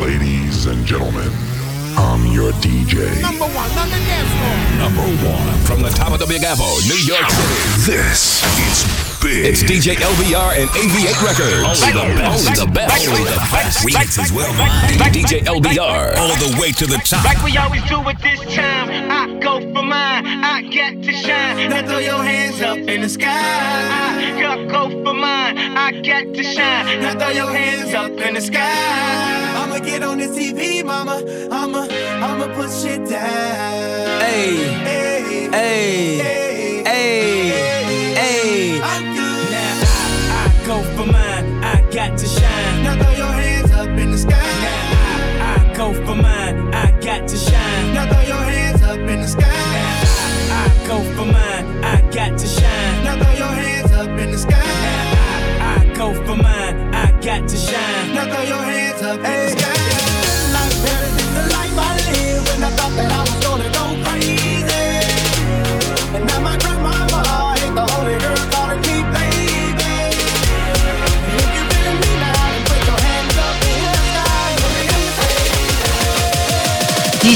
Ladies and gentlemen, I'm your DJ. Number one on the dance floor. Number one from the top of the Big Apple, New York City. This is big. It's DJ LBR and AV8 Records. Only the best. Only the best. Only the best. Remixes worldwide. DJ LBR. All the way to the top. Like we always do at this time, I go for mine, I get to shine. Now throw your hands up in the sky. I go for mine, I get to shine. Now throw your hands up in the sky. I'ma get on this TV, mama. I'ma, I'ma put shit down. Hey, Hey, hey, hey, hey, for mine, I got to shine. Now throw your hands up in the sky. I, I go for mine, I got to shine. Now throw your hands up in the sky. I, I go for mine, I got to shine. Now throw your hands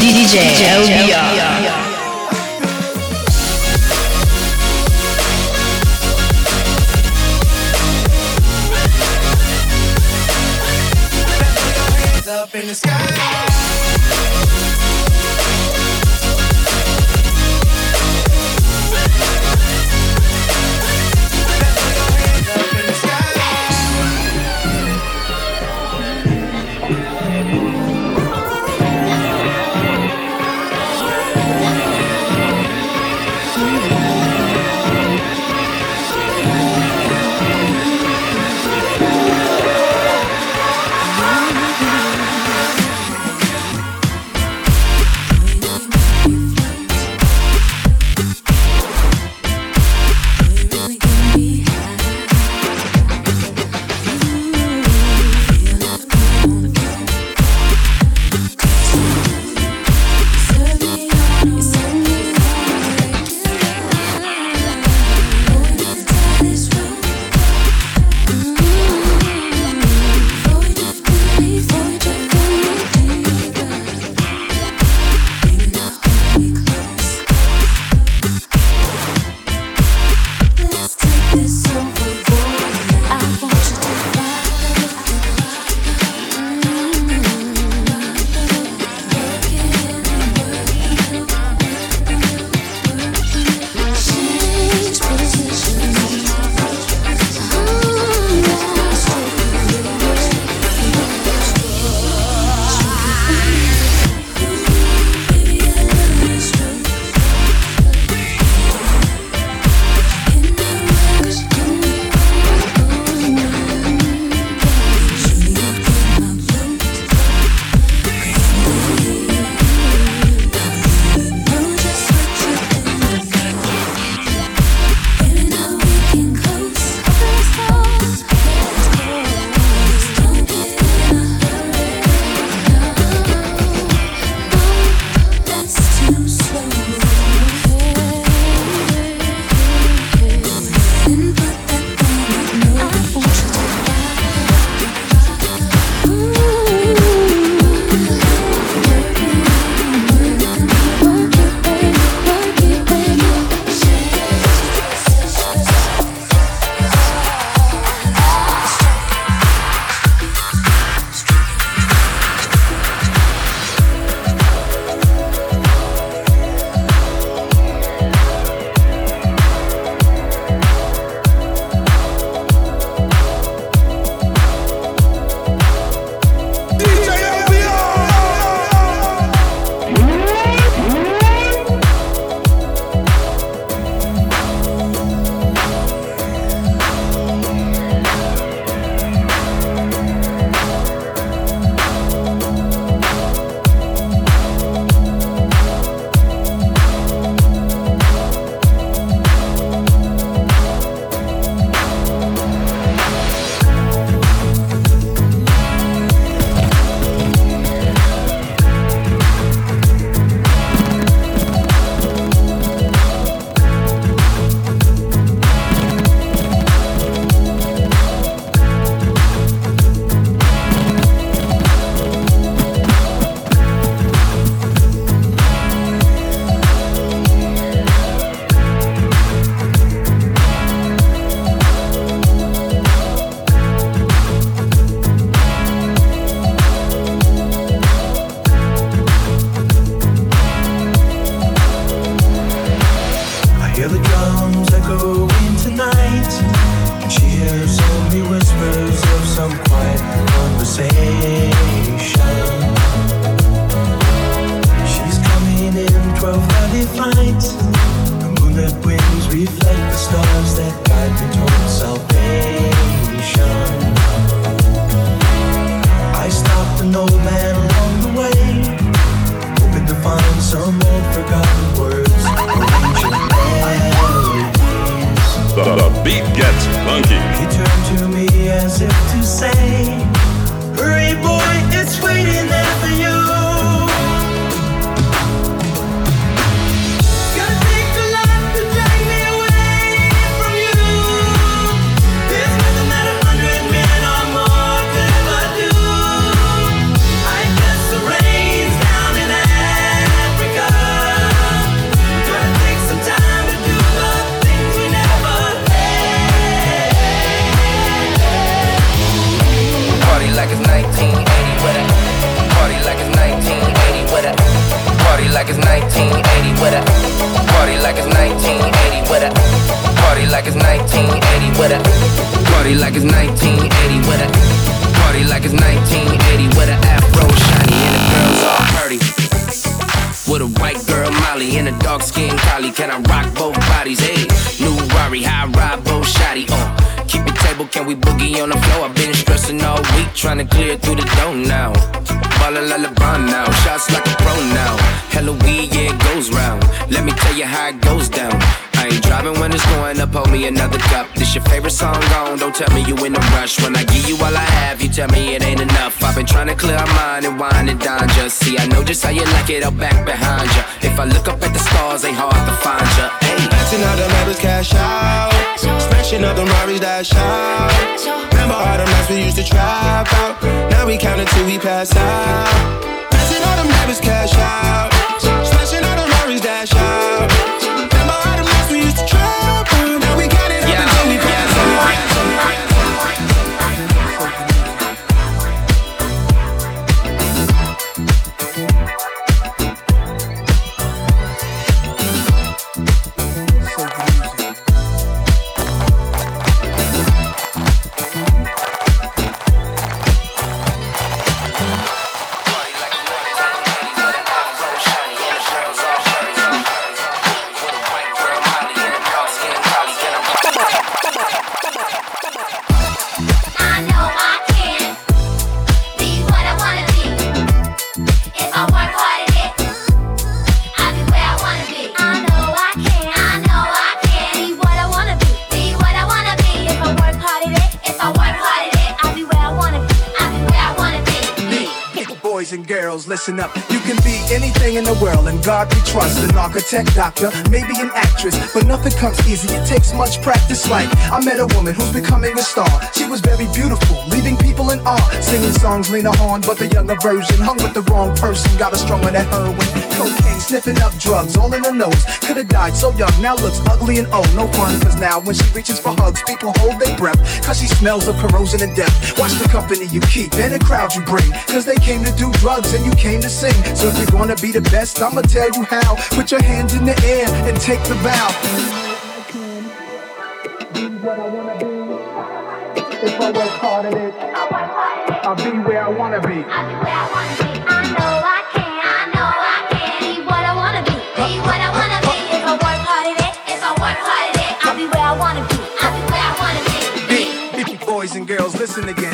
DJ LBR. In a rush. When I give you all I have, you tell me it ain't enough. I've been trying to clear my mind and wind and dine just see. I know just how you like it, I'll back behind ya. If I look up at the stars, ain't hard to find ya. Hey. Maxing out the members cash out. Smashing up the Rari's dash out. Remember all the nights we used to trap out. Now we count until we pass out. Maxing all the members cash out. Smashing all the Rari's dash out. Listen up. You can be anything in the world, and God we trust. An architect, doctor, maybe an actress, but nothing comes easy. It takes much practice. Like I met a woman who's becoming a star. She was very beautiful, leaving people in awe. Singing songs Lena Horne, but the younger version hung with the wrong person. Got a strung on that heroin, cocaine, sniffing up drugs, all in her nose. Could have died so young, now looks ugly and old. No fun, cause now when she reaches for hugs, people hold their breath. Cause she smells of corrosion and death. Watch the company you keep and the crowd you bring. Cause they came to do drugs and you came to sing. So if you're gonna be the best, I'ma tell you how. Put your hands in the air and take the vow. If I work hard at I'll be where I wanna be. Listen again.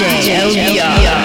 You. DJ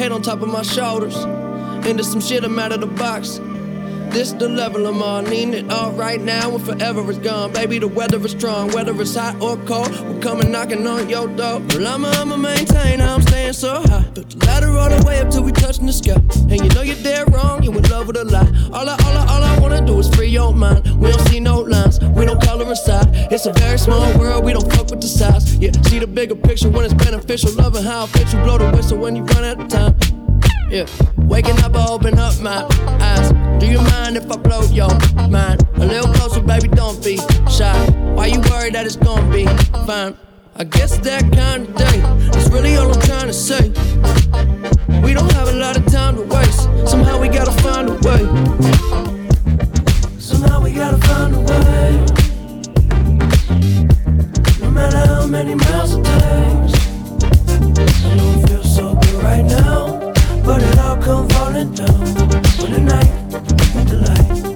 head on top of my shoulders. Into some shit, I'm out of the box. This the level I'm on. Need it all right now and forever is gone. Baby, the weather is strong. Whether it's hot or cold, we're coming knocking on your door. Well, I'ma, I'ma maintain I'm staying so high. Built the ladder all the way up till we touching the sky. And you know you're dead wrong, you in love with a lie. All I, all I, all I wanna do is free your mind. We don't see no lines, we don't color inside. It's a very small world, we don't fuck with the size. Yeah, see the bigger picture when it's beneficial. Loving how it fits you, blow the whistle when you run out of time. Yeah, waking up, I open up my eyes. Do you mind if I blow your mind? A little closer, baby, don't be shy. Why you worried that it's gonna be fine? I guess that kind of day is really all I'm trying to say. We don't have a lot of time to waste. Somehow we gotta find a way. Somehow we gotta find a way. No matter how many miles it takes. I know it feels so good right now. But it all come falling down. When the night the light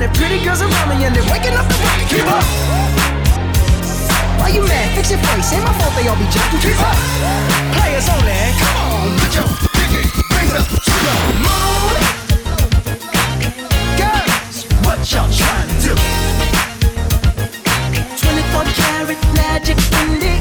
So many pretty girls around me and they're waking up the rocket. Keep up. Why you mad? Fix your face. Ain't my fault they all be jacking. Keep up. Players only. Come on, put your pinky rings up to the moon. Girls, what y'all trying to do? 24 karat magic in the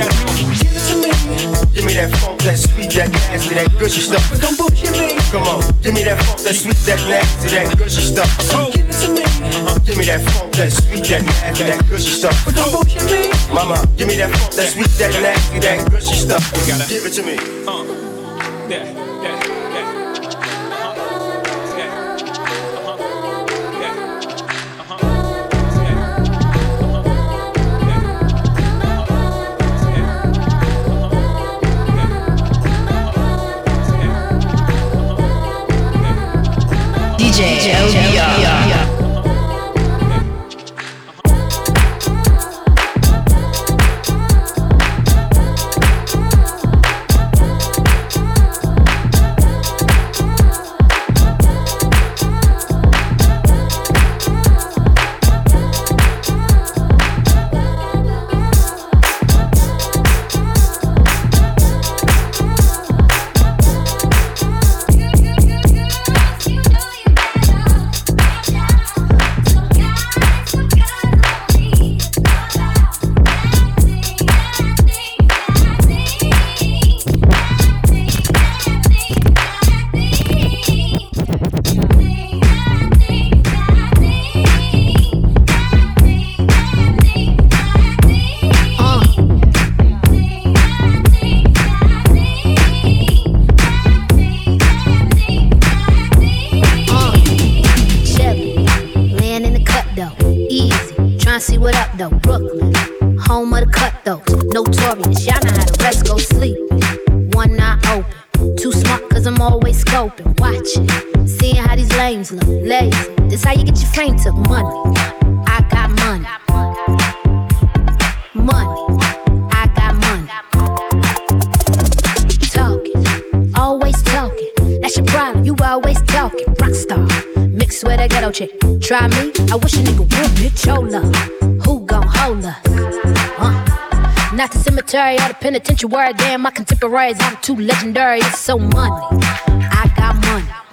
that. Give it to me. Give me that funk, that sweet, that nasty, that gushy stuff. But don't bullshit me. Come on, give me that funk, that sweet, that nasty, that gushy stuff. Don't give it to me. Uh-huh. Give me that funk, that sweet, that nasty, that gushy stuff. But don't bullshit me. Mama, give me that funk, that sweet, that nasty, that gushy stuff. Give it to me. Uh, yeah. DJ, yeah. Scoping. Watching, seeing how these lames look. Lazy, this how you get your frame to Money, I got money. Money, I got money. Talking, always talking. That's your problem, you always talking. Rockstar, mixed with a ghetto chick. Try me, I wish a nigga would bitch your love. Who gon' hold us? Uh. Not the cemetery or the penitentiary. Damn, my contemporaries, I'm too legendary. It's so money. I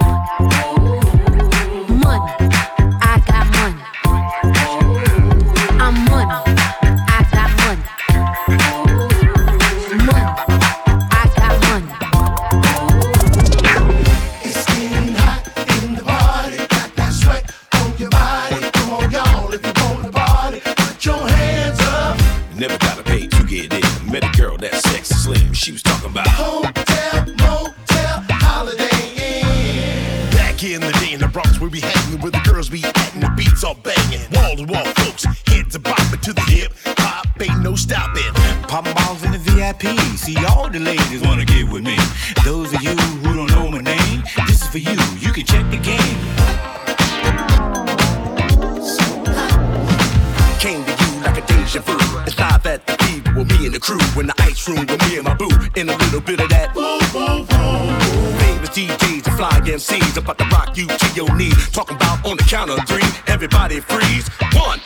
Popping balls in the VIP. See all the ladies wanna get with me. Those of you who don't know my name, this is for you. You can check the game. Came to you like a deja vu. It's live at the fever with me and the crew. In the ice room with me and my boo. In a little bit of that. Boom, boom, boom. Famous DJs and fly MCs about to rock you to your knee. Talking about on the count of three. Everybody freeze. One,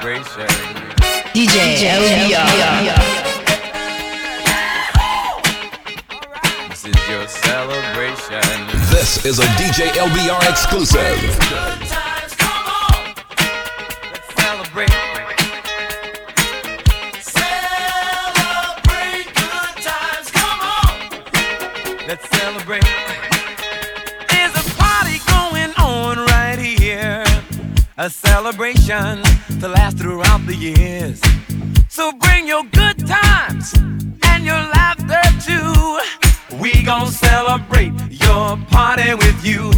celebration. DJ LBR. This is your celebration. This is a DJ LBR exclusive. Times, Let's celebrate. Celebrate good times, come on. Let's celebrate. There's a party going on right here. A celebration to last throughout the years. So bring your good times and your laughter too. We gon' celebrate your party with you.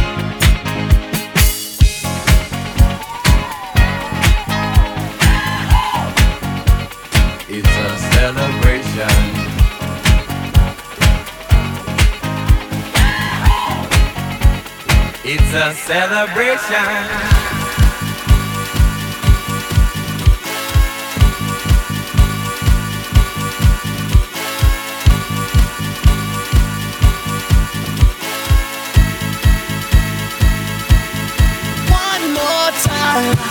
It's a celebration. Time.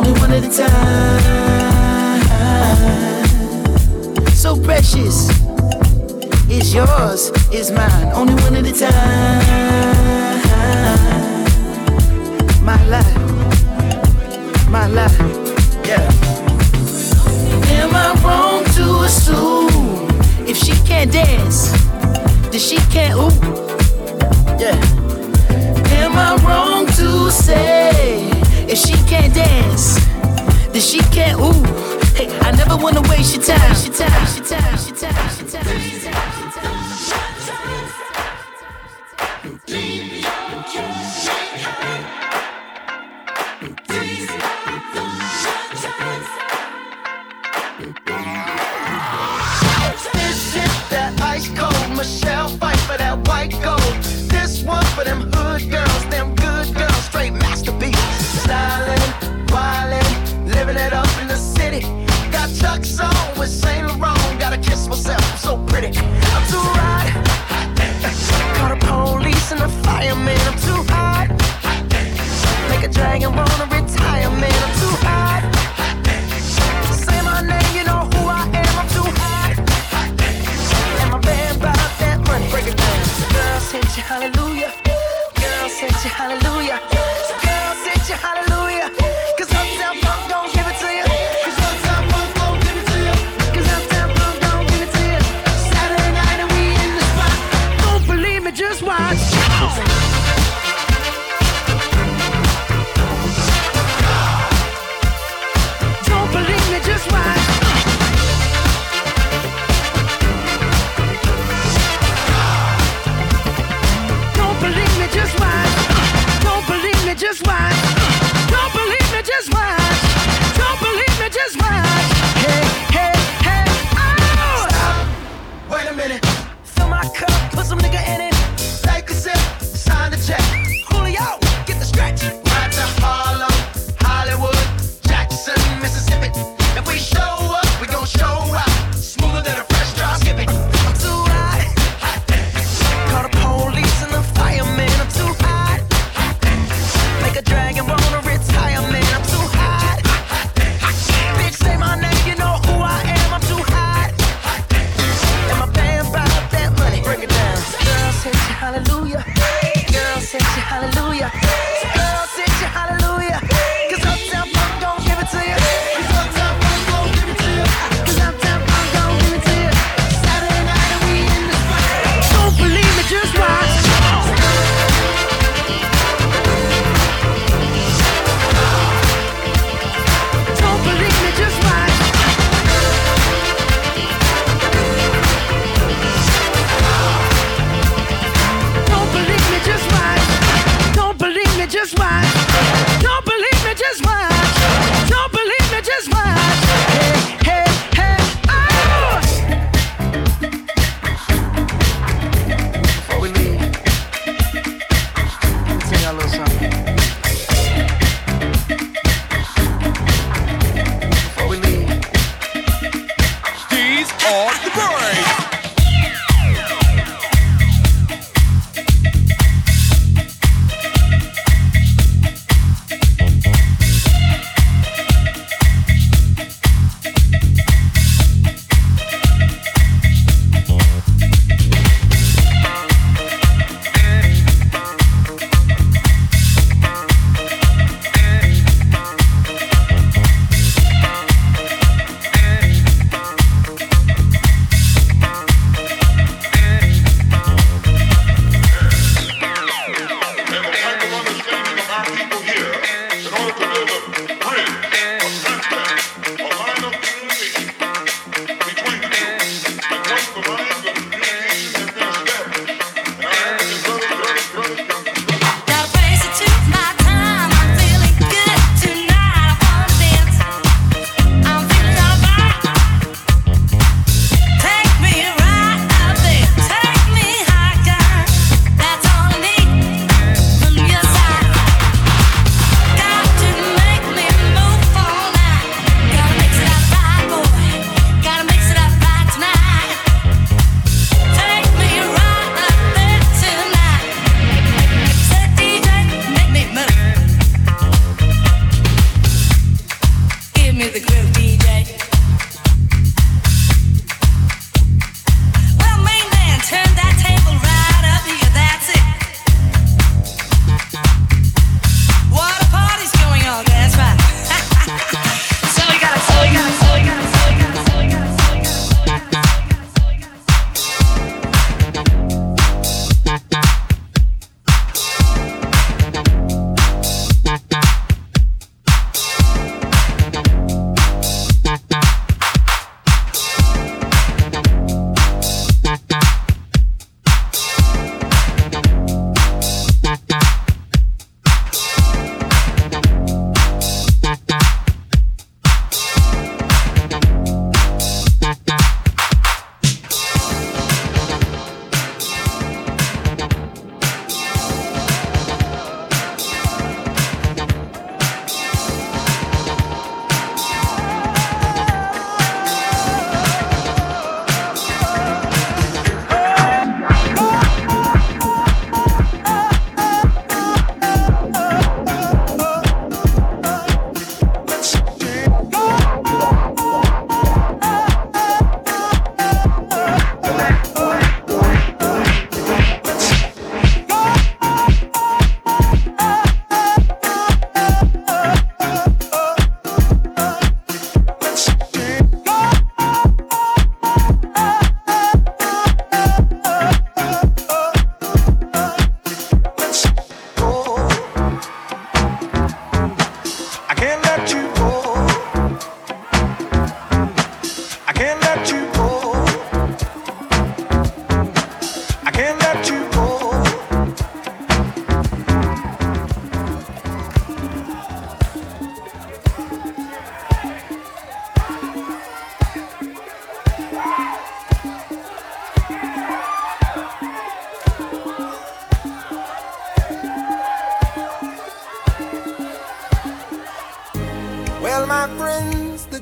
only one at a time. So precious. It's yours, it's mine, only one at a time. My life, my life, yeah. Am I wrong to assume if she can't dance, then she can't ooh? Yeah. Am I wrong to say? If she can't dance, then she can't ooh. Hey, I never wanna waste your time. She time, she time, she time, she time, she time.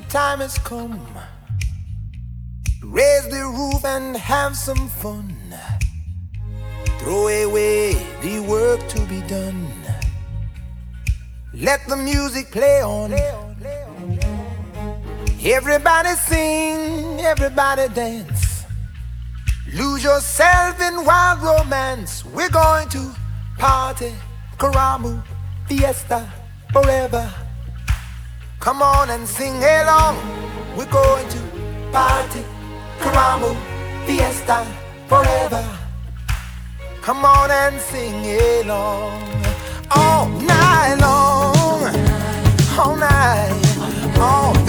Time has come. Raise the roof and have some fun. Throw away the work to be done. Let the music play on. Everybody sing, everybody dance. Lose yourself in wild romance. We're going to party, Karamu, fiesta, forever. Come on and sing along. We're going to party, Karamu, fiesta, forever. Come on and sing along. All night long, all night, all night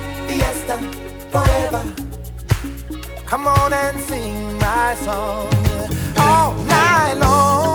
fiesta, forever. Come on and sing my song all night long.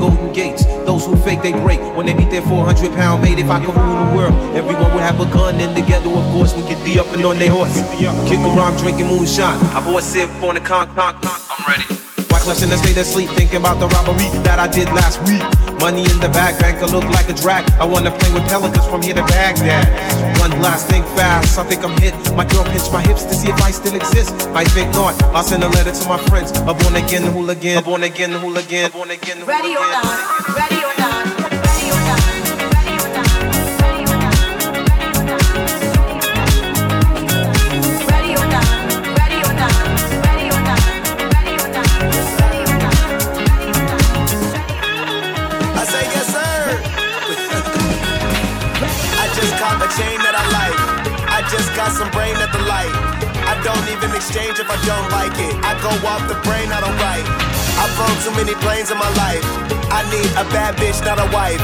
Golden gates. Those who fake, they break. When they meet their 400 pound mate, if I could rule the world, everyone would have a gun. And together, of course, we could be up and on their horse. Kick around, drinking moonshine. I bought sip on the con, con, con. I'm clutch in the state of sleep, thinking about the robbery that I did last week. Money in the bag, banker look like a drag. I wanna play with pelicans from here to Baghdad. One last thing fast. I think I'm hit. My girl pinched my hips to see if I still exist. I think not. I'll send a letter to my friends. A born again hooligan. A born again hooligan. A born again Ready or not, ready or not. Got some brain at the light. I don't even exchange if I don't like it. I go off the brain, I don't write. I've flown too many planes in my life. I need a bad bitch, not a wife.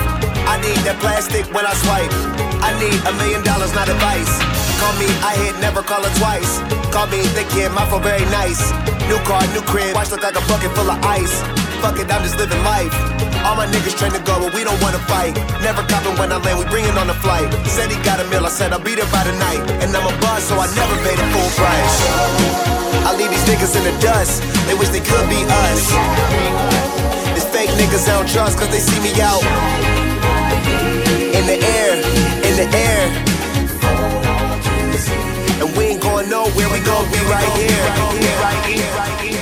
I need that plastic when I swipe. I need a million dollars, not advice. Call me, I hit, never call her twice. Call me the kid, my phone very nice. New car, new crib, watch look like a bucket full of ice. Fuck it, I'm just living life. All my niggas train to go, but we don't wanna fight. Never copping when I land, we bringin' on the flight. Said he got a mill, I said I'll beat it by the night. And I'm a buzz, so I never paid a full price. I leave these niggas in the dust, they wish they could be us. These fake niggas I don't trust, cause they see me out. In the air, in the air. And we ain't going nowhere, we gon' be right here. Right here, right here, right here.